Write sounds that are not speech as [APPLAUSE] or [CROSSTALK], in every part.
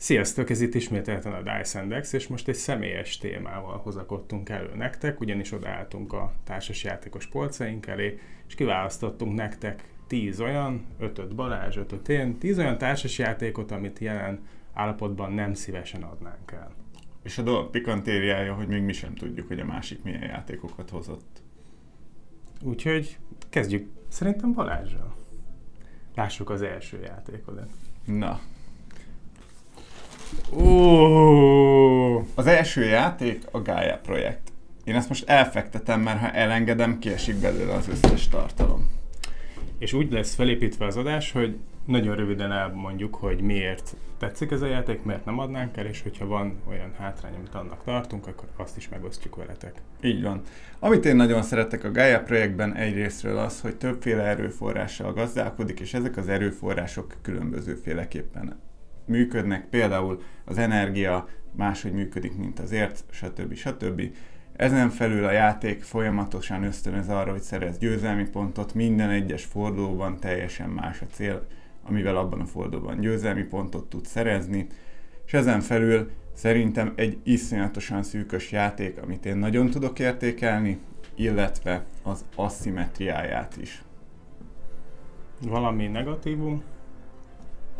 Sziasztok, ez itt ismételten a Dice Index, és most egy személyes témával hozakodtunk elő nektek, ugyanis odaálltunk a társasjátékos polcaink elé, és kiválasztottunk nektek 10 olyan, 5 Balázs, 5 én, 10 olyan társasjátékot, amit jelen állapotban nem szívesen adnánk el. És a dolog pikantériája, hogy még mi sem tudjuk, hogy a másik milyen játékokat hozott. Úgyhogy kezdjük szerintem Balázsral. Lássuk az első játékodat. Na, Ó, az első játék a Gaia projekt. Én ezt most elfektetem, mert ha elengedem, kiesik belőle az összes tartalom. és úgy lesz felépítve az adás, hogy nagyon röviden elmondjuk, hogy miért tetszik ez a játék, miért nem adnánk el, és hogyha van olyan hátrány, amit annak tartunk, akkor azt is megosztjuk veletek. Így van. Amit én nagyon szeretek a Gaia projektben egyrésztről az, hogy többféle erőforrással gazdálkodik, és ezek az erőforrások különbözőféleképpen működnek. Például az energia máshogy működik, mint az ért, stb. stb. Ezen felül a játék folyamatosan ösztönöz arra, hogy szerez győzelmi pontot, minden egyes fordulóban teljesen más a cél, amivel abban a fordulóban győzelmi pontot tud szerezni, és ezen felül szerintem egy iszonyatosan szűkös játék, amit én nagyon tudok értékelni, illetve az asszimetriáját is. Valami negatívum?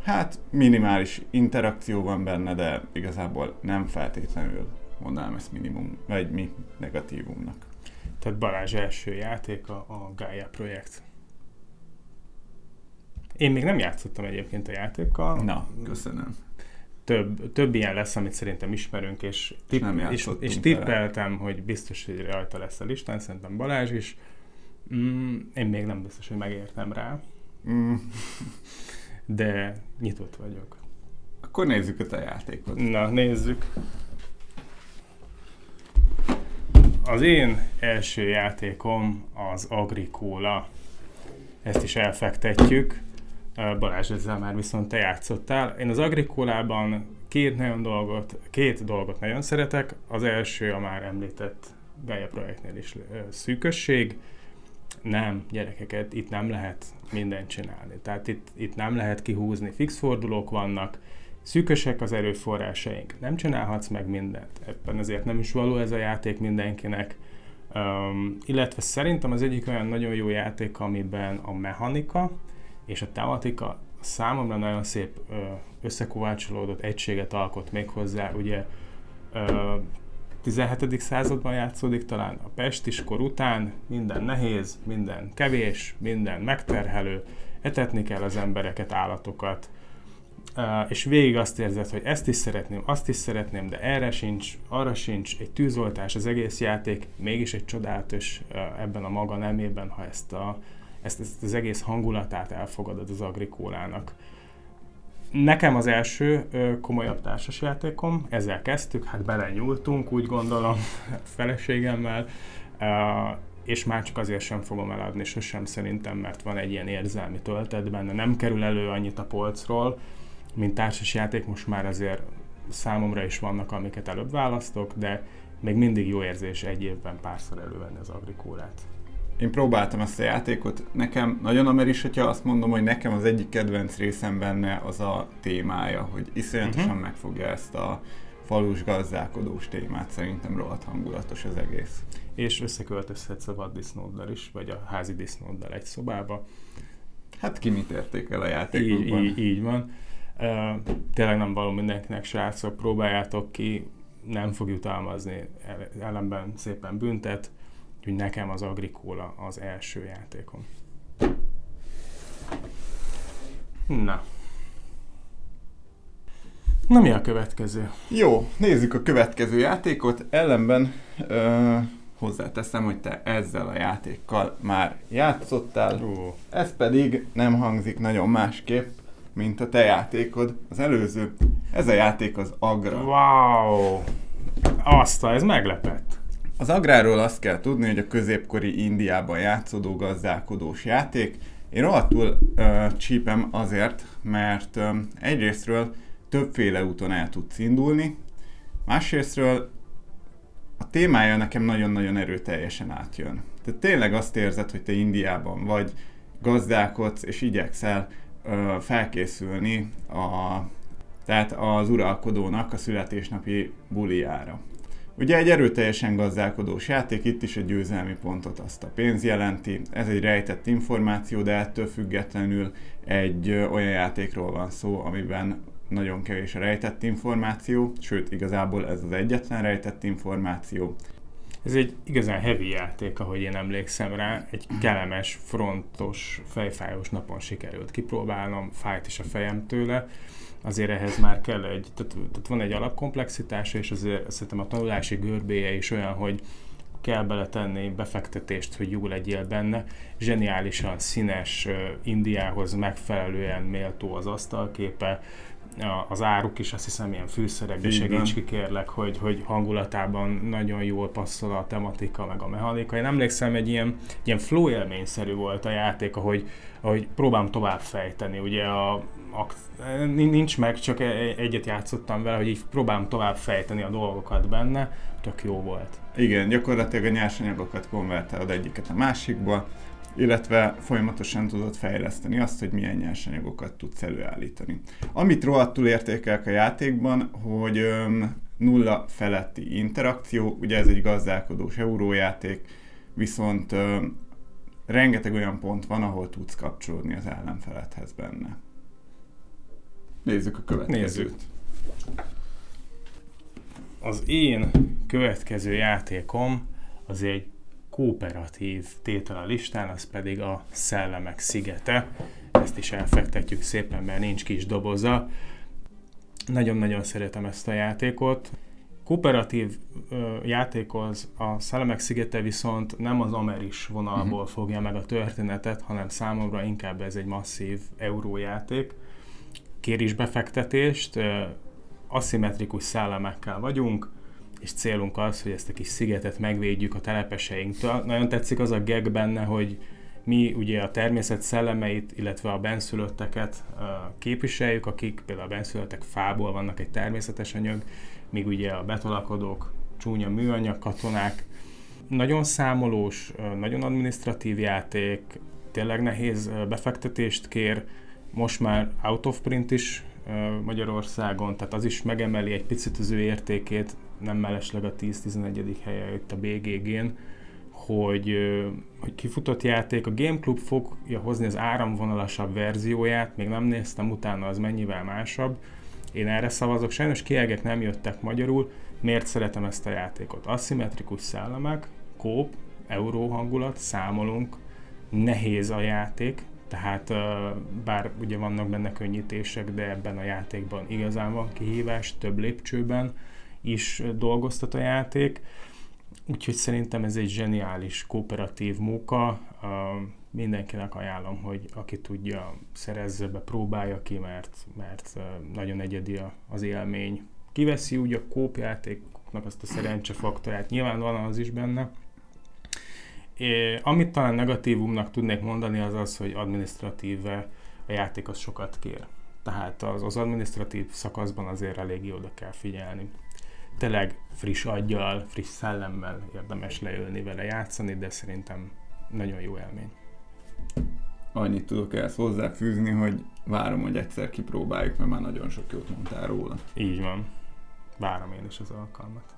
Hát minimális interakció van benne, de igazából nem feltétlenül mondanám ezt minimum, vagy mi negatívumnak. Tehát Balázs első játék a, Gaia projekt. Én még nem játszottam egyébként a játékkal. Na, köszönöm. Több, több ilyen lesz, amit szerintem ismerünk, és, tipp, nem és, és tippeltem, hogy biztos, hogy rajta lesz a listán, szerintem Balázs is. Mm, én még nem biztos, hogy megértem rá, Mm, de nyitott vagyok. akkor nézzük a te játékot. Na, nézzük. Az én első játékom az Agricola. Ezt is elfektetjük. Balázs, ezzel már viszont te játszottál. Én az Agricolában két, nagyon dolgot, két dolgot nagyon szeretek. Az első a már említett Gaia projektnél is szűkösség. Nem, gyerekeket, itt nem lehet mindent csinálni. Tehát itt, itt nem lehet kihúzni, fix fordulók vannak, szűkösek az erőforrásaink, nem csinálhatsz meg mindent. Ebben ezért nem is való ez a játék mindenkinek. Um, illetve szerintem az egyik olyan nagyon jó játék, amiben a mechanika és a tematika számomra nagyon szép összekovácsolódott egységet alkot még hozzá. Ugye ö, 17. században játszódik talán a Pestis kor után, minden nehéz, minden kevés, minden megterhelő, etetni kell az embereket, állatokat, és végig azt érzed, hogy ezt is szeretném, azt is szeretném, de erre sincs, arra sincs, egy tűzoltás az egész játék, mégis egy csodálatos ebben a maga nemében, ha ezt, a, ezt, ezt az egész hangulatát elfogadod az agrikólának. Nekem az első ö, komolyabb társasjátékom, ezzel kezdtük, hát belenyúltunk, úgy gondolom, [LAUGHS] feleségemmel, uh, és már csak azért sem fogom eladni sosem szerintem, mert van egy ilyen érzelmi töltet benne, nem kerül elő annyit a polcról, mint társasjáték, most már azért számomra is vannak, amiket előbb választok, de még mindig jó érzés egy évben párszor elővenni az agrikórát. Én próbáltam ezt a játékot, nekem nagyon ameris, hogyha azt mondom, hogy nekem az egyik kedvenc részem benne az a témája, hogy iszonyatosan uh-huh. megfogja ezt a falus gazdálkodós témát, szerintem rohadt hangulatos az egész. És összeköltözhetsz a vaddisznóddal is, vagy a házi disznóddal egy szobába. Hát ki mit értékel a Így, játékokban? így, így van. Uh, tényleg nem való mindenkinek, srácok, próbáljátok ki, nem fog jutalmazni, el- ellenben szépen büntet, úgyhogy nekem az Agricola az első játékom. Na. Na mi a következő? Jó, nézzük a következő játékot. Ellenben ö, hozzáteszem, hogy te ezzel a játékkal már játszottál. Ó, Ez pedig nem hangzik nagyon másképp, mint a te játékod, az előző. Ez a játék az Agra. wow! Azt, ez meglepett. Az Agráról azt kell tudni, hogy a középkori Indiában játszódó gazdálkodós játék. Én rohadtul ö, csípem azért, mert ö, egyrésztről többféle úton el tudsz indulni, másrésztről a témája nekem nagyon-nagyon erőteljesen átjön. Tehát tényleg azt érzed, hogy te Indiában vagy, gazdálkodsz és igyekszel ö, felkészülni a tehát az uralkodónak a születésnapi buliára. Ugye egy erőteljesen gazdálkodós játék, itt is a győzelmi pontot azt a pénz jelenti. Ez egy rejtett információ, de ettől függetlenül egy olyan játékról van szó, amiben nagyon kevés a rejtett információ, sőt igazából ez az egyetlen rejtett információ. Ez egy igazán heavy játék, ahogy én emlékszem rá. Egy kellemes, frontos, fejfájós napon sikerült kipróbálnom, fájt is a fejem tőle. Azért ehhez már kell egy, tehát, tehát van egy alapkomplexitása, és azért szerintem a tanulási görbéje is olyan, hogy kell beletenni befektetést, hogy jó legyél benne. Zseniálisan színes, Indiához megfelelően méltó az asztalképe, az áruk is azt hiszem ilyen fűszerek, de segíts ki kérlek, hogy, hogy hangulatában nagyon jól passzol a tematika, meg a mechanika. Én emlékszem, egy ilyen, ilyen flow élményszerű volt a játék, ahogy, ahogy próbálom tovább fejteni. Ugye a, nincs meg, csak e, egyet játszottam vele, hogy így próbálom tovább fejteni a dolgokat benne, tök jó volt. Igen, gyakorlatilag a nyersanyagokat konvertálod egyiket a másikba, illetve folyamatosan tudod fejleszteni azt, hogy milyen nyersanyagokat tudsz előállítani. Amit rohadtul értékelek a játékban, hogy öm, nulla feletti interakció, ugye ez egy gazdálkodós eurójáték, viszont rengeteg olyan pont van, ahol tudsz kapcsolódni az ellenfeledhez benne. Nézzük a következőt. Nézzük. Az én következő játékom az egy kooperatív tétel a listán, az pedig a Szellemek szigete. Ezt is elfektetjük szépen, mert nincs kis doboza. Nagyon-nagyon szeretem ezt a játékot. Kooperatív ö, játékhoz a Szellemek szigete viszont nem az ameris vonalból uh-huh. fogja meg a történetet, hanem számomra inkább ez egy masszív eurójáték. Kér is befektetést, ö, aszimmetrikus szellemekkel vagyunk, és célunk az, hogy ezt a kis szigetet megvédjük a telepeseinktől. Nagyon tetszik az a geg benne, hogy mi ugye a természet szellemeit, illetve a benszülötteket képviseljük, akik például a benszülöttek fából vannak egy természetes anyag, míg ugye a betolakodók csúnya műanyag katonák. Nagyon számolós, nagyon administratív játék, tényleg nehéz befektetést kér, most már out of print is Magyarországon, tehát az is megemeli egy picit az ő értékét, nem mellesleg a 10-11. helye itt a BGG-n, hogy, hogy kifutott játék. A Game Club fogja hozni az áramvonalasabb verzióját, még nem néztem utána, az mennyivel másabb. Én erre szavazok, sajnos kiegek nem jöttek magyarul. Miért szeretem ezt a játékot? Aszimmetrikus szellemek, kóp, euró hangulat, számolunk, nehéz a játék, tehát bár ugye vannak benne könnyítések, de ebben a játékban igazán van kihívás, több lépcsőben is dolgoztat a játék. Úgyhogy szerintem ez egy zseniális kooperatív munka. Mindenkinek ajánlom, hogy aki tudja, szerezze be, próbálja ki, mert, mert nagyon egyedi az élmény. Kiveszi úgy a kópjátékoknak azt a szerencse faktorát, nyilván van az is benne, É, amit talán negatívumnak tudnék mondani, az az, hogy administratíve a játék az sokat kér. Tehát az, az administratív szakaszban azért eléggé oda kell figyelni. Tényleg friss aggyal, friss szellemmel érdemes leülni vele játszani, de szerintem nagyon jó élmény. Annyit tudok ezt hozzáfűzni, hogy várom, hogy egyszer kipróbáljuk, mert már nagyon sok jót mondtál róla. Így van. Várom én is az alkalmat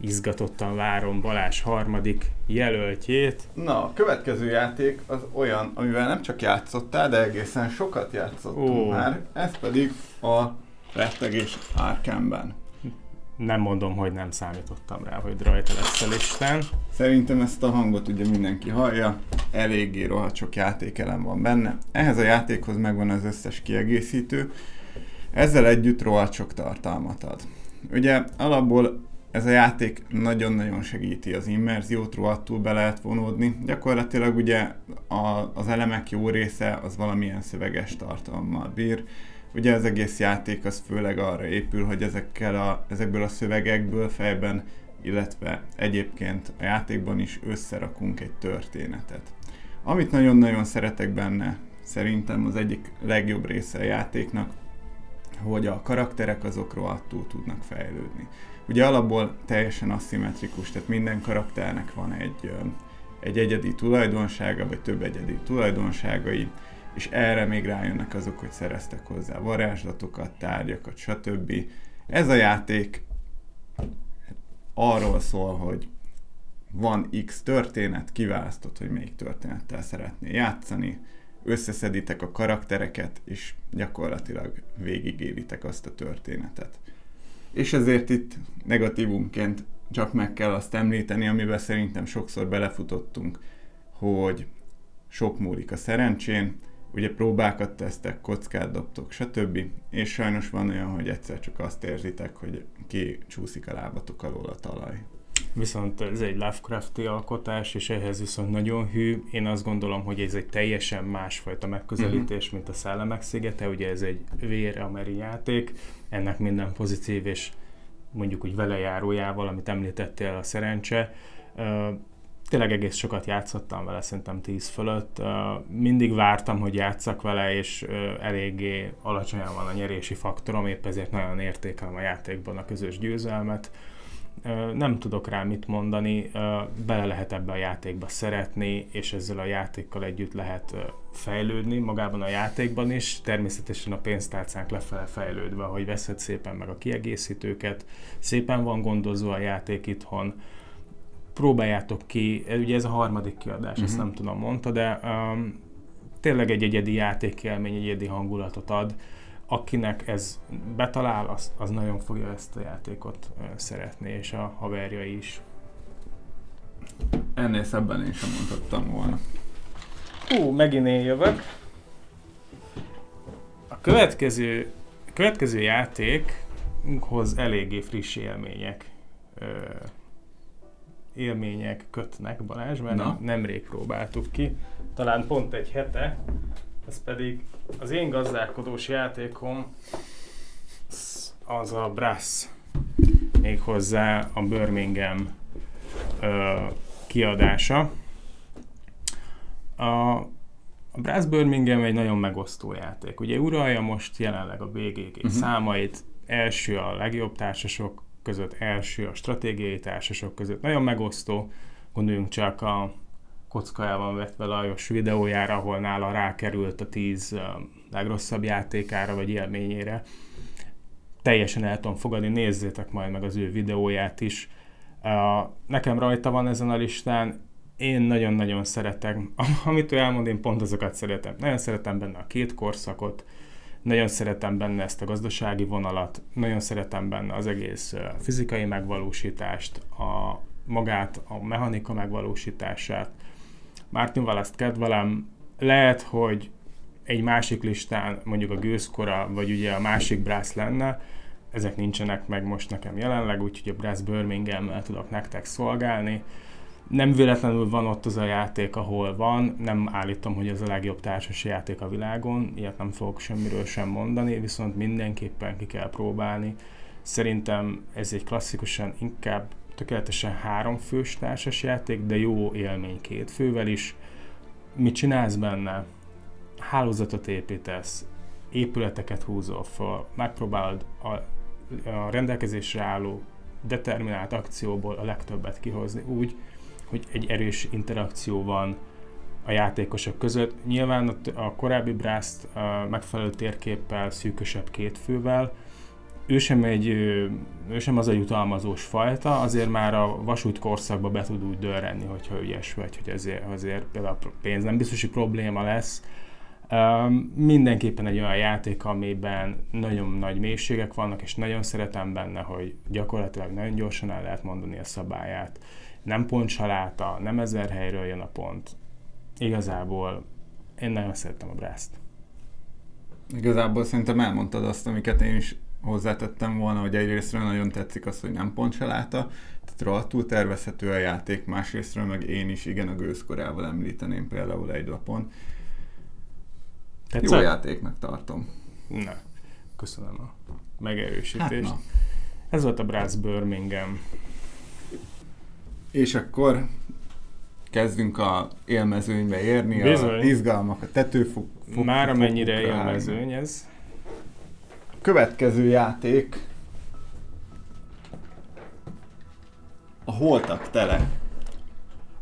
izgatottan várom Balázs harmadik jelöltjét. Na, a következő játék az olyan, amivel nem csak játszottál, de egészen sokat játszottunk Ó. már, ez pedig a rettegés Arkhamben. Nem mondom, hogy nem számítottam rá, hogy rajta lesz a listán. Szerintem ezt a hangot ugye mindenki hallja, eléggé rohadt sok játékelem van benne. Ehhez a játékhoz megvan az összes kiegészítő, ezzel együtt rohadt sok tartalmat ad. Ugye alapból ez a játék nagyon-nagyon segíti az immerziót, rohadtul be lehet vonódni. Gyakorlatilag ugye a, az elemek jó része az valamilyen szöveges tartalommal bír. Ugye az egész játék az főleg arra épül, hogy ezekkel a, ezekből a szövegekből fejben, illetve egyébként a játékban is összerakunk egy történetet. Amit nagyon-nagyon szeretek benne, szerintem az egyik legjobb része a játéknak, hogy a karakterek azok rohadtul tudnak fejlődni. Ugye alapból teljesen aszimmetrikus, tehát minden karakternek van egy, egy egyedi tulajdonsága, vagy több egyedi tulajdonságai. és erre még rájönnek azok, hogy szereztek hozzá varázslatokat, tárgyakat, stb. Ez a játék arról szól, hogy van X történet, kiválasztod, hogy melyik történettel szeretnél játszani, összeszeditek a karaktereket, és gyakorlatilag végigélitek azt a történetet. És ezért itt negatívumként csak meg kell azt említeni, amiben szerintem sokszor belefutottunk, hogy sok múlik a szerencsén, ugye próbákat tesztek, kockát dobtok, stb. És sajnos van olyan, hogy egyszer csak azt érzitek, hogy ki csúszik a lábatok alól a talaj. Viszont ez egy Lovecrafti alkotás, és ehhez viszont nagyon hű. Én azt gondolom, hogy ez egy teljesen másfajta megközelítés, uh-huh. mint a Szellemek szigete. Ugye ez egy vérameri játék, ennek minden pozitív és mondjuk úgy velejárójával, amit említettél, a szerencse. Tényleg egész sokat játszottam vele, szerintem 10 fölött. Mindig vártam, hogy játszak vele, és eléggé alacsonyan van a nyerési faktorom, épp ezért nagyon értékelem a játékban a közös győzelmet nem tudok rá mit mondani, bele lehet ebbe a játékba szeretni, és ezzel a játékkal együtt lehet fejlődni magában a játékban is, természetesen a pénztárcánk lefele fejlődve, hogy veszed szépen meg a kiegészítőket, szépen van gondozva a játék itthon, próbáljátok ki, ugye ez a harmadik kiadás, uh-huh. ezt mhm. nem tudom mondta, de um, tényleg egy egyedi játékélmény, egy egyedi hangulatot ad, akinek ez betalál, az, az nagyon fogja ezt a játékot szeretni, és a haverja is. Ennél szebben én sem mondhattam volna. Hú, megint én jövök. A következő, a következő játékhoz eléggé friss élmények ö, élmények kötnek, Balázs, mert Na. nemrég próbáltuk ki. Talán pont egy hete, ez pedig az én gazdálkodós játékom az a Brass, méghozzá a Birmingham ö, kiadása. A, a Brass Birmingham egy nagyon megosztó játék. Ugye uralja most jelenleg a BGG uh-huh. számait, első a legjobb társasok között, első a stratégiai társasok között. Nagyon megosztó, gondoljunk csak a kockájában vetve Lajos videójára, ahol nála rákerült a tíz legrosszabb játékára vagy élményére. Teljesen el tudom fogadni, nézzétek majd meg az ő videóját is. Nekem rajta van ezen a listán, én nagyon-nagyon szeretem, [LAUGHS] amit ő elmond, én pont azokat szeretem. Nagyon szeretem benne a két korszakot, nagyon szeretem benne ezt a gazdasági vonalat, nagyon szeretem benne az egész fizikai megvalósítást, a magát, a mechanika megvalósítását, Martin Wallace-t kedvelem, lehet, hogy egy másik listán mondjuk a gőzkora, vagy ugye a másik Brass lenne, ezek nincsenek meg most nekem jelenleg, úgyhogy a Brass birmingham tudok nektek szolgálni. Nem véletlenül van ott az a játék, ahol van, nem állítom, hogy ez a legjobb társas játék a világon, ilyet nem fogok semmiről sem mondani, viszont mindenképpen ki kell próbálni. Szerintem ez egy klasszikusan inkább tökéletesen három fős társas játék, de jó élmény két fővel is. Mit csinálsz benne? Hálózatot építesz, épületeket húzol fel, megpróbálod a, a rendelkezésre álló determinált akcióból a legtöbbet kihozni úgy, hogy egy erős interakció van a játékosok között. Nyilván a korábbi Brast megfelelő térképpel, szűkösebb két fővel, ő sem egy, ő sem az a jutalmazós fajta, azért már a vasút korszakba be tud úgy dörrenni, hogyha ügyes vagy, hogy ezért, azért például a pénz nem biztos, hogy probléma lesz. Mindenképpen egy olyan játék, amiben nagyon nagy mélységek vannak, és nagyon szeretem benne, hogy gyakorlatilag nagyon gyorsan el lehet mondani a szabályát. Nem pontsaláta, nem ezer helyről jön a pont. Igazából én nagyon szeretem a Brest. Igazából szerintem elmondtad azt, amiket én is hozzátettem volna, hogy egyrésztről nagyon tetszik az, hogy nem pontsaláta, tehát rohadtul tervezhető a játék, másrésztről meg én is igen a gőzkorával említeném például egy lapon. Tetszett? Jó játéknak tartom. Na, köszönöm a megerősítést. Hát Ez volt a Brass Birmingham. És akkor kezdünk a élmezőnybe érni, Bizony. a izgalmak, a tetőfok. Már amennyire élmezőny ez következő játék a Holtak tele.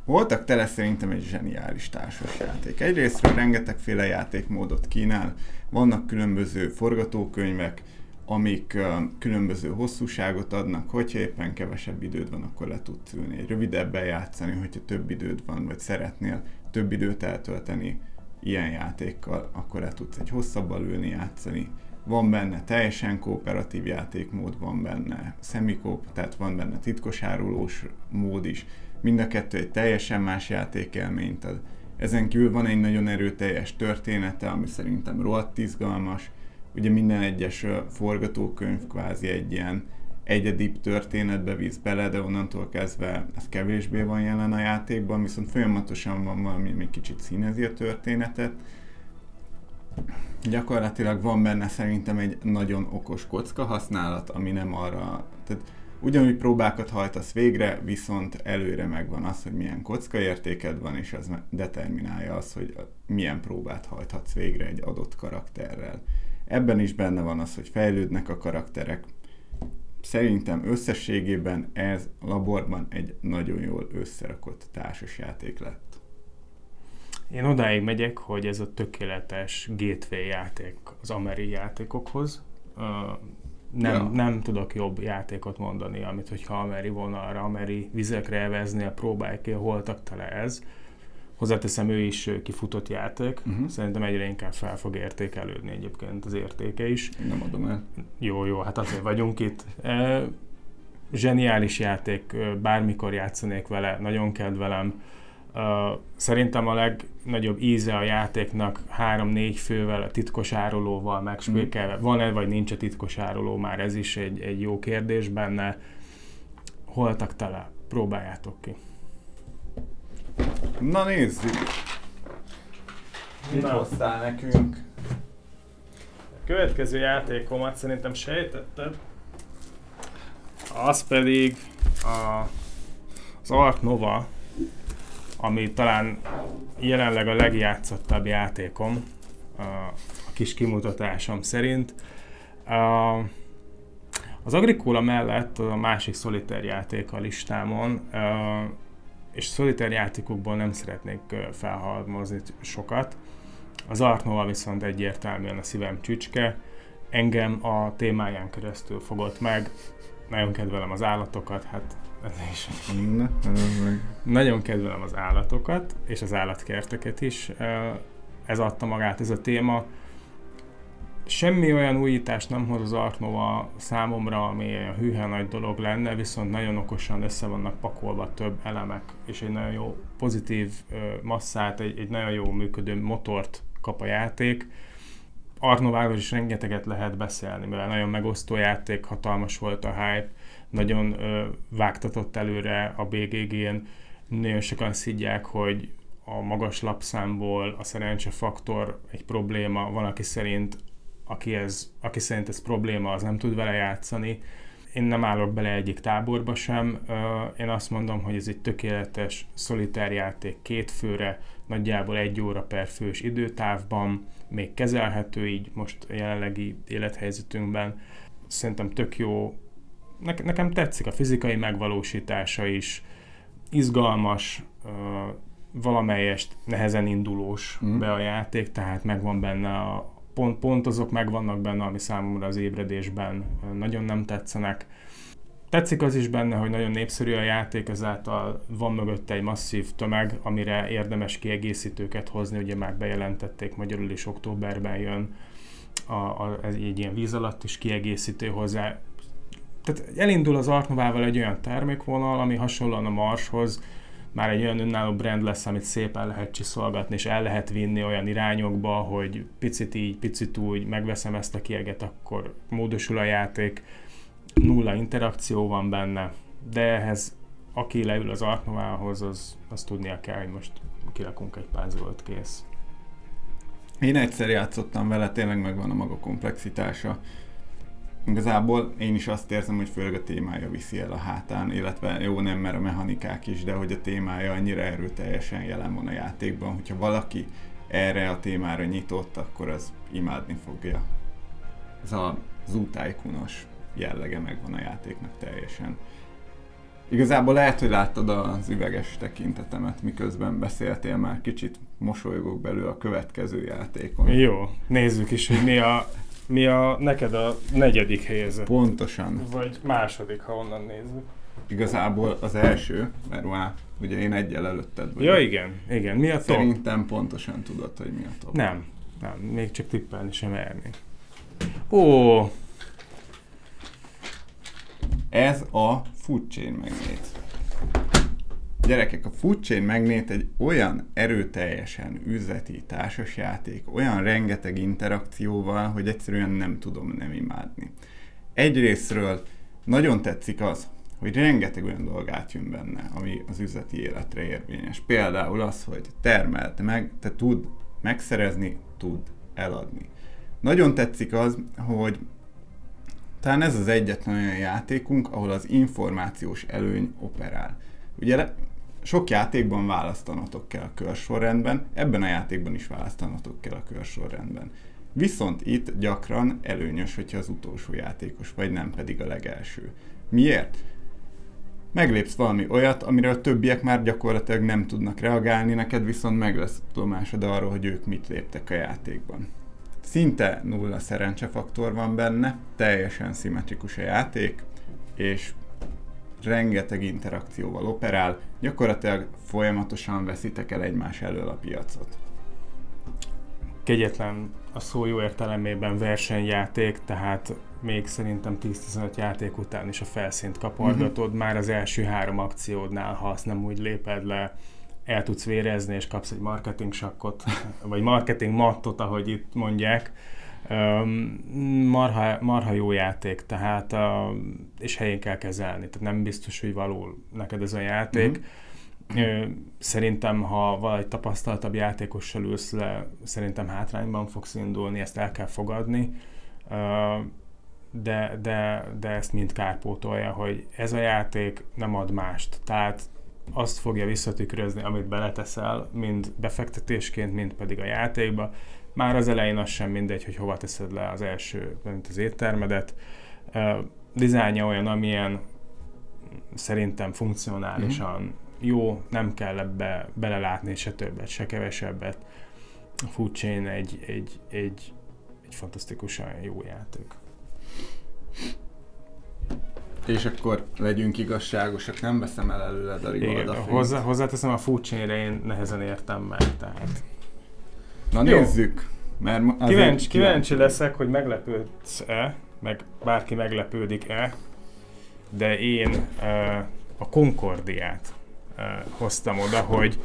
voltak tele szerintem egy zseniális társas játék. Egyrésztről rengetegféle játékmódot kínál, vannak különböző forgatókönyvek, amik különböző hosszúságot adnak, hogyha éppen kevesebb időd van, akkor le tudsz ülni egy rövidebben játszani, hogyha több időd van, vagy szeretnél több időt eltölteni ilyen játékkal, akkor le tudsz egy hosszabbal ülni játszani. Van benne teljesen kooperatív játékmód, van benne szemikóp, tehát van benne titkos árulós mód is. Mind a kettő egy teljesen más játékelményt ad. Ezen kívül van egy nagyon erőteljes története, ami szerintem rohadt izgalmas. Ugye minden egyes forgatókönyv kvázi egy ilyen egyedibb történetbe visz bele, de onnantól kezdve ez kevésbé van jelen a játékban, viszont folyamatosan van valami, ami kicsit színezi a történetet. Gyakorlatilag van benne szerintem egy nagyon okos kocka használat, ami nem arra, tehát ugyanúgy próbákat hajtasz végre, viszont előre megvan az, hogy milyen kocka értéked van, és az determinálja az, hogy milyen próbát hajthatsz végre egy adott karakterrel. Ebben is benne van az, hogy fejlődnek a karakterek, szerintem összességében ez laborban egy nagyon jól összerakott társasjáték lett. Én odáig megyek, hogy ez a tökéletes gateway játék az ameri játékokhoz. Nem, ja. nem tudok jobb játékot mondani, amit hogyha ameri vonalra, ameri vizekre eveznél, próbálj ki, holtak tele ez Hozzáteszem, ő is kifutott játék. Uh-huh. Szerintem egyre inkább fel fog értékelődni egyébként az értéke is. Nem adom el. Jó, jó, hát azért vagyunk itt. E, zseniális játék, bármikor játszanék vele, nagyon kedvelem. Uh, szerintem a legnagyobb íze a játéknak három-négy fővel, a titkos árulóval megspékelve. Mm. Van-e vagy nincs a titkos áruló, már ez is egy, egy jó kérdés benne. Holtak tele, próbáljátok ki. Na nézzük! Mit Na. hoztál nekünk? A következő játékomat szerintem sejtetted. Az pedig a, az Ark Nova, ami talán jelenleg a legjátszottabb játékom a, kis kimutatásom szerint. Az Agricola mellett a másik szoliter játék a listámon, és szoliter játékokból nem szeretnék felhalmozni sokat. Az Art Nova viszont egyértelműen a szívem csücske. Engem a témáján keresztül fogott meg. Nagyon kedvelem az állatokat, hát ez is. Ne, Nagyon kedvelem az állatokat, és az állatkerteket is. Ez adta magát ez a téma semmi olyan újítást nem hoz az Art Nova számomra, ami olyan hűhe nagy dolog lenne, viszont nagyon okosan össze vannak pakolva több elemek, és egy nagyon jó pozitív masszát, egy, egy nagyon jó működő motort kap a játék. Art Nováról is rengeteget lehet beszélni, mivel nagyon megosztó játék, hatalmas volt a hype, nagyon ö, vágtatott előre a BGG-n, nagyon sokan szidják, hogy a magas lapszámból a szerencsefaktor egy probléma, van, aki szerint aki, ez, aki szerint ez probléma, az nem tud vele játszani. Én nem állok bele egyik táborba sem. Én azt mondom, hogy ez egy tökéletes szolitár játék két főre, nagyjából egy óra per fős időtávban, még kezelhető így most a jelenlegi élethelyzetünkben. Szerintem tök jó. Ne- nekem tetszik a fizikai megvalósítása is, izgalmas, valamelyest nehezen indulós mm. be a játék, tehát megvan benne a, pont, pont azok megvannak benne, ami számomra az ébredésben nagyon nem tetszenek. Tetszik az is benne, hogy nagyon népszerű a játék, ezáltal van mögötte egy masszív tömeg, amire érdemes kiegészítőket hozni, ugye már bejelentették, magyarul is októberben jön a, a, egy ilyen víz alatt is kiegészítő hozzá. Tehát elindul az Artnovával egy olyan termékvonal, ami hasonlóan a Marshoz már egy olyan önálló brand lesz, amit szépen lehet csiszolgatni, és el lehet vinni olyan irányokba, hogy picit így, picit úgy, megveszem ezt a kieget, akkor módosul a játék, nulla interakció van benne, de ehhez aki leül az Arknovához, az, az tudnia kell, hogy most kirakunk egy puzzle kész. Én egyszer játszottam vele, tényleg megvan a maga komplexitása. Igazából én is azt érzem, hogy főleg a témája viszi el a hátán, illetve jó nem, mert a mechanikák is, de hogy a témája annyira erőteljesen jelen van a játékban, hogyha valaki erre a témára nyitott, akkor az imádni fogja. Ez a zútájkunos jellege megvan a játéknak teljesen. Igazából lehet, hogy láttad az üveges tekintetemet, miközben beszéltél már kicsit mosolygok belül a következő játékon. Jó, nézzük is, hogy mi a, mi a neked a negyedik helyezett. Pontosan. Vagy második, ha onnan nézzük. Igazából az első, mert már ugye én egyel előtted vagyok. Ja igen, igen. Mi a top? Szerintem pontosan tudod, hogy mi a top. Nem, nem, még csak tippelni sem mernék. Ó, Ez a Food Chain Magnet. Gyerekek, a Food Chain Magnet egy olyan erőteljesen üzleti társasjáték, olyan rengeteg interakcióval, hogy egyszerűen nem tudom nem imádni. Egyrésztről nagyon tetszik az, hogy rengeteg olyan dolog átjön benne, ami az üzleti életre érvényes. Például az, hogy termelt meg, te tud megszerezni, tud eladni. Nagyon tetszik az, hogy talán ez az egyetlen olyan játékunk, ahol az információs előny operál. Ugye sok játékban választanatok kell a körsorrendben, ebben a játékban is választanatok kell a körsorrendben. Viszont itt gyakran előnyös, hogyha az utolsó játékos vagy, nem pedig a legelső. Miért? Meglépsz valami olyat, amire a többiek már gyakorlatilag nem tudnak reagálni, neked viszont meg lesz tudomásod arról, hogy ők mit léptek a játékban. Szinte nulla szerencsefaktor van benne, teljesen szimmetrikus a játék, és rengeteg interakcióval operál, gyakorlatilag folyamatosan veszitek el egymás elől a piacot. kegyetlen a szó jó értelemében versenyjáték, tehát még szerintem 10-15 játék után is a felszínt kapargatod, már az első három akciódnál, ha azt nem úgy léped le, el tudsz vérezni, és kapsz egy marketing sakkot, vagy marketing mattot, ahogy itt mondják. Marha, marha jó játék, tehát és helyén kell kezelni, tehát nem biztos, hogy való neked ez a játék. Ö, Szerintem, ha valahogy tapasztaltabb játékossal ülsz le, szerintem hátrányban fogsz indulni, ezt el kell fogadni. De, de, de ezt mind kárpótolja, hogy ez a játék nem ad mást. Tehát azt fogja visszatükrözni, amit beleteszel, mind befektetésként, mind pedig a játékba. Már az elején az sem mindegy, hogy hova teszed le az első, mint az éttermedet. Ö, Dizájnja olyan, amilyen szerintem funkcionálisan jó, nem kell ebbe belelátni se többet, se kevesebbet. A Food Chain egy, egy, egy, egy fantasztikusan jó játék. És akkor legyünk igazságosak, nem veszem el előled a Igen, Rigolda hozzá, hozzáteszem, a Chain-re én nehezen értem meg, tehát Na Jó. nézzük! Mert azért kíváncsi, kíváncsi leszek, hogy meglepődsz-e, meg bárki meglepődik-e, de én uh, a Concordiát uh, hoztam oda, hogy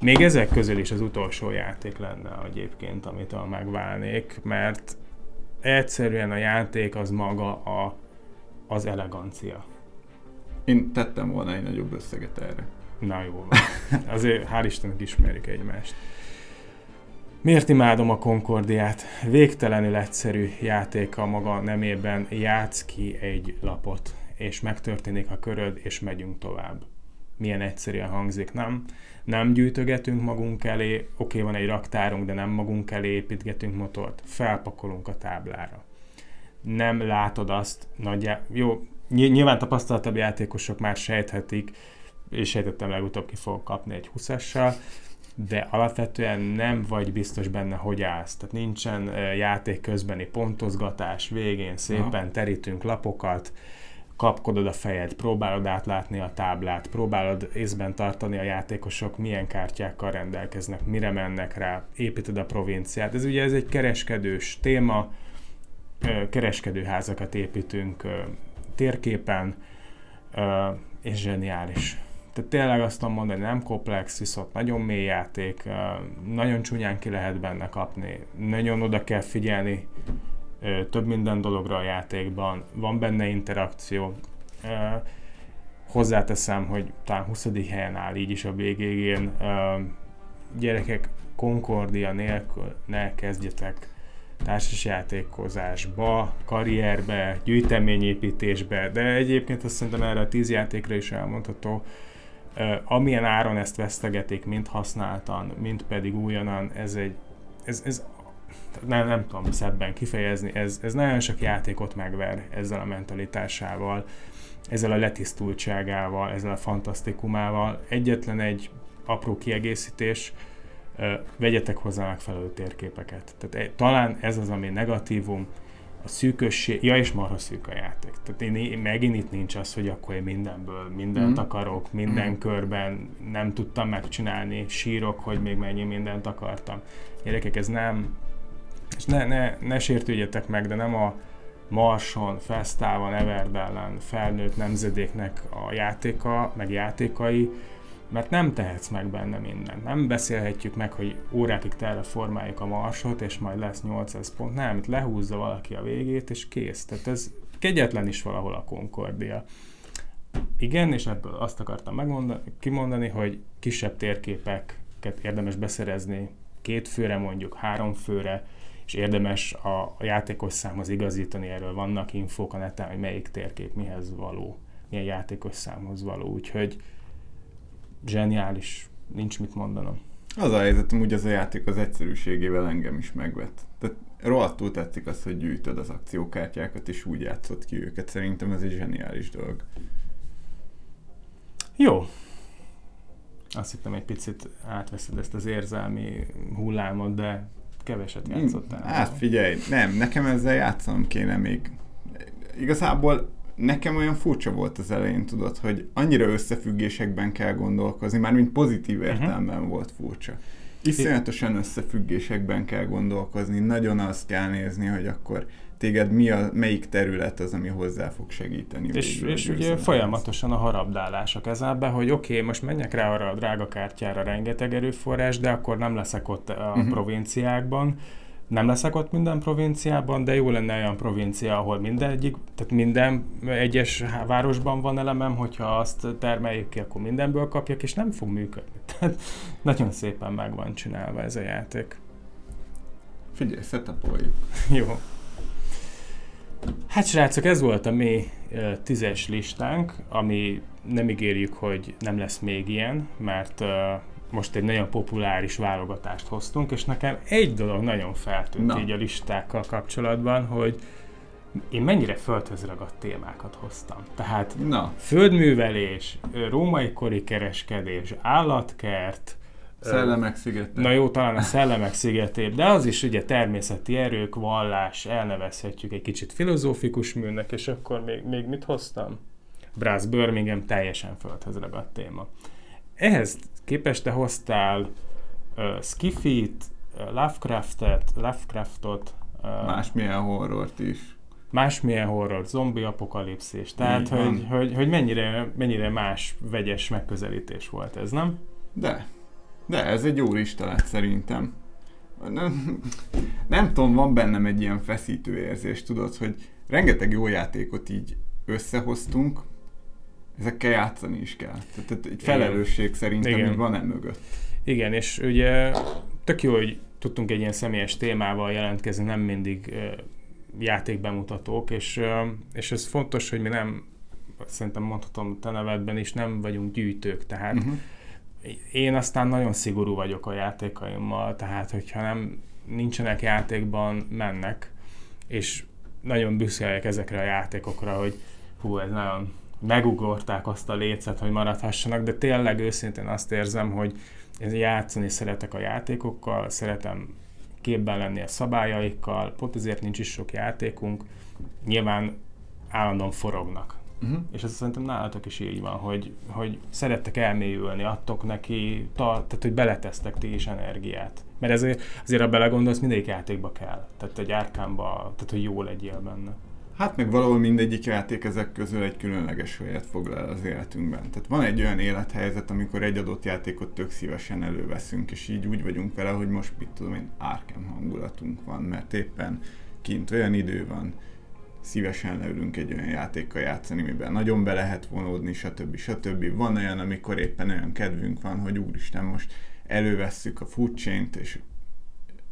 még ezek közül is az utolsó játék lenne egyébként, amitől megválnék, mert egyszerűen a játék az maga a, az elegancia. Én tettem volna egy nagyobb összeget erre. Na jó van. Azért hál' Istennek ismerjük egymást. Miért imádom a Concordiát? Végtelenül egyszerű játék a maga nemében. Játsz ki egy lapot, és megtörténik a köröd, és megyünk tovább. Milyen egyszerűen hangzik, nem? Nem gyűjtögetünk magunk elé, oké, van egy raktárunk, de nem magunk elé építgetünk motort. Felpakolunk a táblára. Nem látod azt nagyjá... Jó, ny- nyilván tapasztaltabb játékosok már sejthetik, és sejtettem legutóbb ki fogok kapni egy 20-assal, de alapvetően nem vagy biztos benne, hogy állsz. Tehát nincsen játék közbeni pontozgatás, végén szépen terítünk lapokat, kapkodod a fejed, próbálod átlátni a táblát, próbálod észben tartani a játékosok, milyen kártyákkal rendelkeznek, mire mennek rá, építed a provinciát. Ez ugye ez egy kereskedős téma, kereskedőházakat építünk térképen, és zseniális. Tehát tényleg azt tudom mondani, nem komplex, viszont nagyon mély játék, nagyon csúnyán ki lehet benne kapni, nagyon oda kell figyelni több minden dologra a játékban, van benne interakció. Hozzáteszem, hogy talán 20. helyen áll így is a. Ö, Gyerekek, Concordia nélkül ne kezdjetek társasjátékozásba, karrierbe, gyűjteményépítésbe, de egyébként azt szerintem erre a 10 játékra is elmondható, amilyen áron ezt vesztegetik, mind használtan, mind pedig újonnan, ez egy ez, ez nem, nem tudom szebben kifejezni, ez, ez nagyon sok játékot megver ezzel a mentalitásával, ezzel a letisztultságával, ezzel a fantasztikumával. Egyetlen egy apró kiegészítés, vegyetek hozzá megfelelő térképeket. Tehát talán ez az, ami negatívum, a szűkösség, ja és marha szűk a játék. Tehát én, én megint itt nincs az, hogy akkor én mindenből mindent mm. akarok, minden mm. körben nem tudtam megcsinálni, sírok, hogy még mennyi mindent akartam. Gyerekek, ez nem, és ne, ne, ne sértődjetek meg, de nem a Marson, Festával, Everdellen felnőtt nemzedéknek a játéka, meg játékai, mert nem tehetsz meg benne mindent. Nem beszélhetjük meg, hogy órákig formáljuk a marsot, és majd lesz 800 pont. Nem, itt lehúzza valaki a végét, és kész. Tehát ez kegyetlen is valahol a Concordia. Igen, és ebből azt akartam megmondani, kimondani, hogy kisebb térképeket érdemes beszerezni két főre, mondjuk három főre, és érdemes a játékos számhoz igazítani, erről vannak infók a neten, hogy melyik térkép mihez való, milyen játékos számhoz való, úgyhogy zseniális, nincs mit mondanom. Az a helyzet, hogy az a játék az egyszerűségével engem is megvet. Tehát rohadtul tetszik az, hogy gyűjtöd az akciókártyákat, és úgy játszott ki őket. Szerintem ez egy zseniális dolog. Jó. Azt hittem egy picit átveszed ezt az érzelmi hullámot, de keveset játszottál. Hát figyelj, nem, nekem ezzel játszanom kéne még. Igazából nekem olyan furcsa volt az elején, tudod, hogy annyira összefüggésekben kell gondolkozni, már mint pozitív mhm. értelemben uh-huh. volt furcsa. Iszonyatosan összefüggésekben kell gondolkozni, nagyon azt kell nézni, hogy akkor téged mi a, melyik terület az, ami hozzá fog segíteni. És, és ugye folyamatosan a harabdálás a kezembe, hogy oké, okay, most menjek rá arra a drága kártyára rengeteg erőforrás, de akkor nem leszek ott a uh-huh. provinciákban, nem leszek ott minden provinciában, de jó lenne olyan provincia, ahol minden egyik, tehát minden egyes városban van elemem, hogyha azt termeljük ki, akkor mindenből kapjak, és nem fog működni. [LAUGHS] Tehát nagyon szépen meg van csinálva ez a játék. Figyelj, setupoljuk. [LAUGHS] jó. Hát srácok, ez volt a mi tízes listánk, ami nem ígérjük, hogy nem lesz még ilyen, mert most egy nagyon populáris válogatást hoztunk, és nekem egy dolog nagyon feltűnt Na. így a listákkal kapcsolatban, hogy én mennyire földhöz ragadt témákat hoztam. Tehát Na. földművelés, római kori kereskedés, állatkert, Szellemek szigete. Na jó, talán a szellemek szigetét, de az is ugye természeti erők, vallás, elnevezhetjük egy kicsit filozófikus műnek, és akkor még, még mit hoztam? Brass Birmingham teljesen földhöz ragadt téma. Ehhez képest te hoztál uh, Skiffit, uh, Lovecraftet, Lovecraftot, uh, másmilyen horrort is. Másmilyen horror, zombi apokalipszis. Tehát, hogy, hogy, hogy mennyire, mennyire más vegyes megközelítés volt ez, nem? De, de ez egy jó lista lett szerintem. Nem, nem tudom, van bennem egy ilyen feszítő érzés, tudod, hogy rengeteg jó játékot így összehoztunk, ezekkel játszani is kell. Tehát egy felelősség Igen. szerintem Igen. van e mögött. Igen, és ugye tök jó, hogy tudtunk egy ilyen személyes témával jelentkezni, nem mindig játékbemutatók, és, és ez fontos, hogy mi nem, szerintem mondhatom te nevedben is, nem vagyunk gyűjtők, tehát uh-huh. én aztán nagyon szigorú vagyok a játékaimmal, tehát hogyha nem nincsenek játékban, mennek, és nagyon büszke ezekre a játékokra, hogy hú, ez nagyon megugorták azt a lécet, hogy maradhassanak, de tényleg őszintén azt érzem, hogy én játszani szeretek a játékokkal, szeretem képben lenni a szabályaikkal, pont ezért nincs is sok játékunk, nyilván állandóan forognak. Uh-huh. És ez szerintem nálatok is így van, hogy, hogy szerettek elmélyülni, adtok neki, ta, tehát hogy beletesztek ti is energiát. Mert ezért, azért, ha belegondolsz, mindegyik játékba kell. Tehát egy árkámba, tehát hogy jó legyél benne. Hát meg valahol mindegyik játék ezek közül egy különleges helyet foglal az életünkben. Tehát van egy olyan élethelyzet, amikor egy adott játékot tök szívesen előveszünk, és így úgy vagyunk vele, hogy most mit tudom én, árkem hangulatunk van, mert éppen kint olyan idő van, szívesen leülünk egy olyan játékkal játszani, miben nagyon be lehet vonódni, stb. stb. Van olyan, amikor éppen olyan kedvünk van, hogy úristen, most elővesszük a food és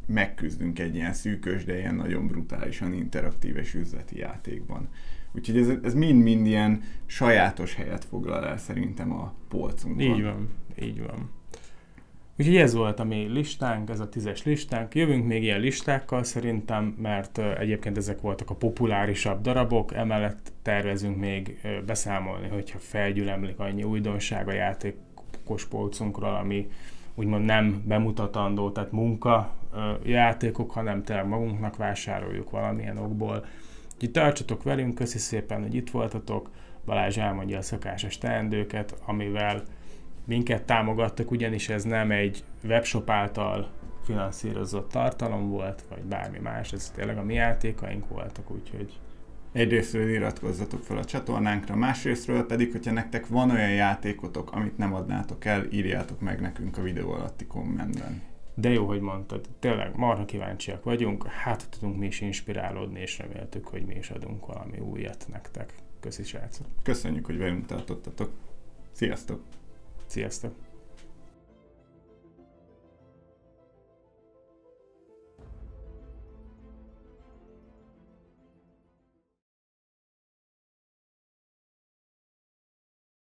megküzdünk egy ilyen szűkös, de ilyen nagyon brutálisan interaktív és üzleti játékban. Úgyhogy ez, ez mind-mind ilyen sajátos helyet foglal el szerintem a polcunkon. Így van, így van. Úgyhogy ez volt a mi listánk, ez a tízes listánk. Jövünk még ilyen listákkal szerintem, mert egyébként ezek voltak a populárisabb darabok, emellett tervezünk még beszámolni, hogyha felgyülemlik annyi újdonság a játékos polcunkról, ami úgymond nem bemutatandó, tehát munka játékok, hanem tényleg magunknak vásároljuk valamilyen okból. Úgyhogy tartsatok velünk, köszi szépen, hogy itt voltatok. Balázs elmondja a szokásos teendőket, amivel minket támogattak, ugyanis ez nem egy webshop által finanszírozott tartalom volt, vagy bármi más, ez tényleg a mi játékaink voltak, úgyhogy Egyrésztről iratkozzatok fel a csatornánkra, másrésztről pedig, hogyha nektek van olyan játékotok, amit nem adnátok el, írjátok meg nekünk a videó alatti kommentben. De jó, hogy mondtad, tényleg marha kíváncsiak vagyunk, hát tudunk mi is inspirálódni, és reméltük, hogy mi is adunk valami újat nektek. Köszi, srácok! Köszönjük, hogy velünk tartottatok. Sziasztok! Sziasztok!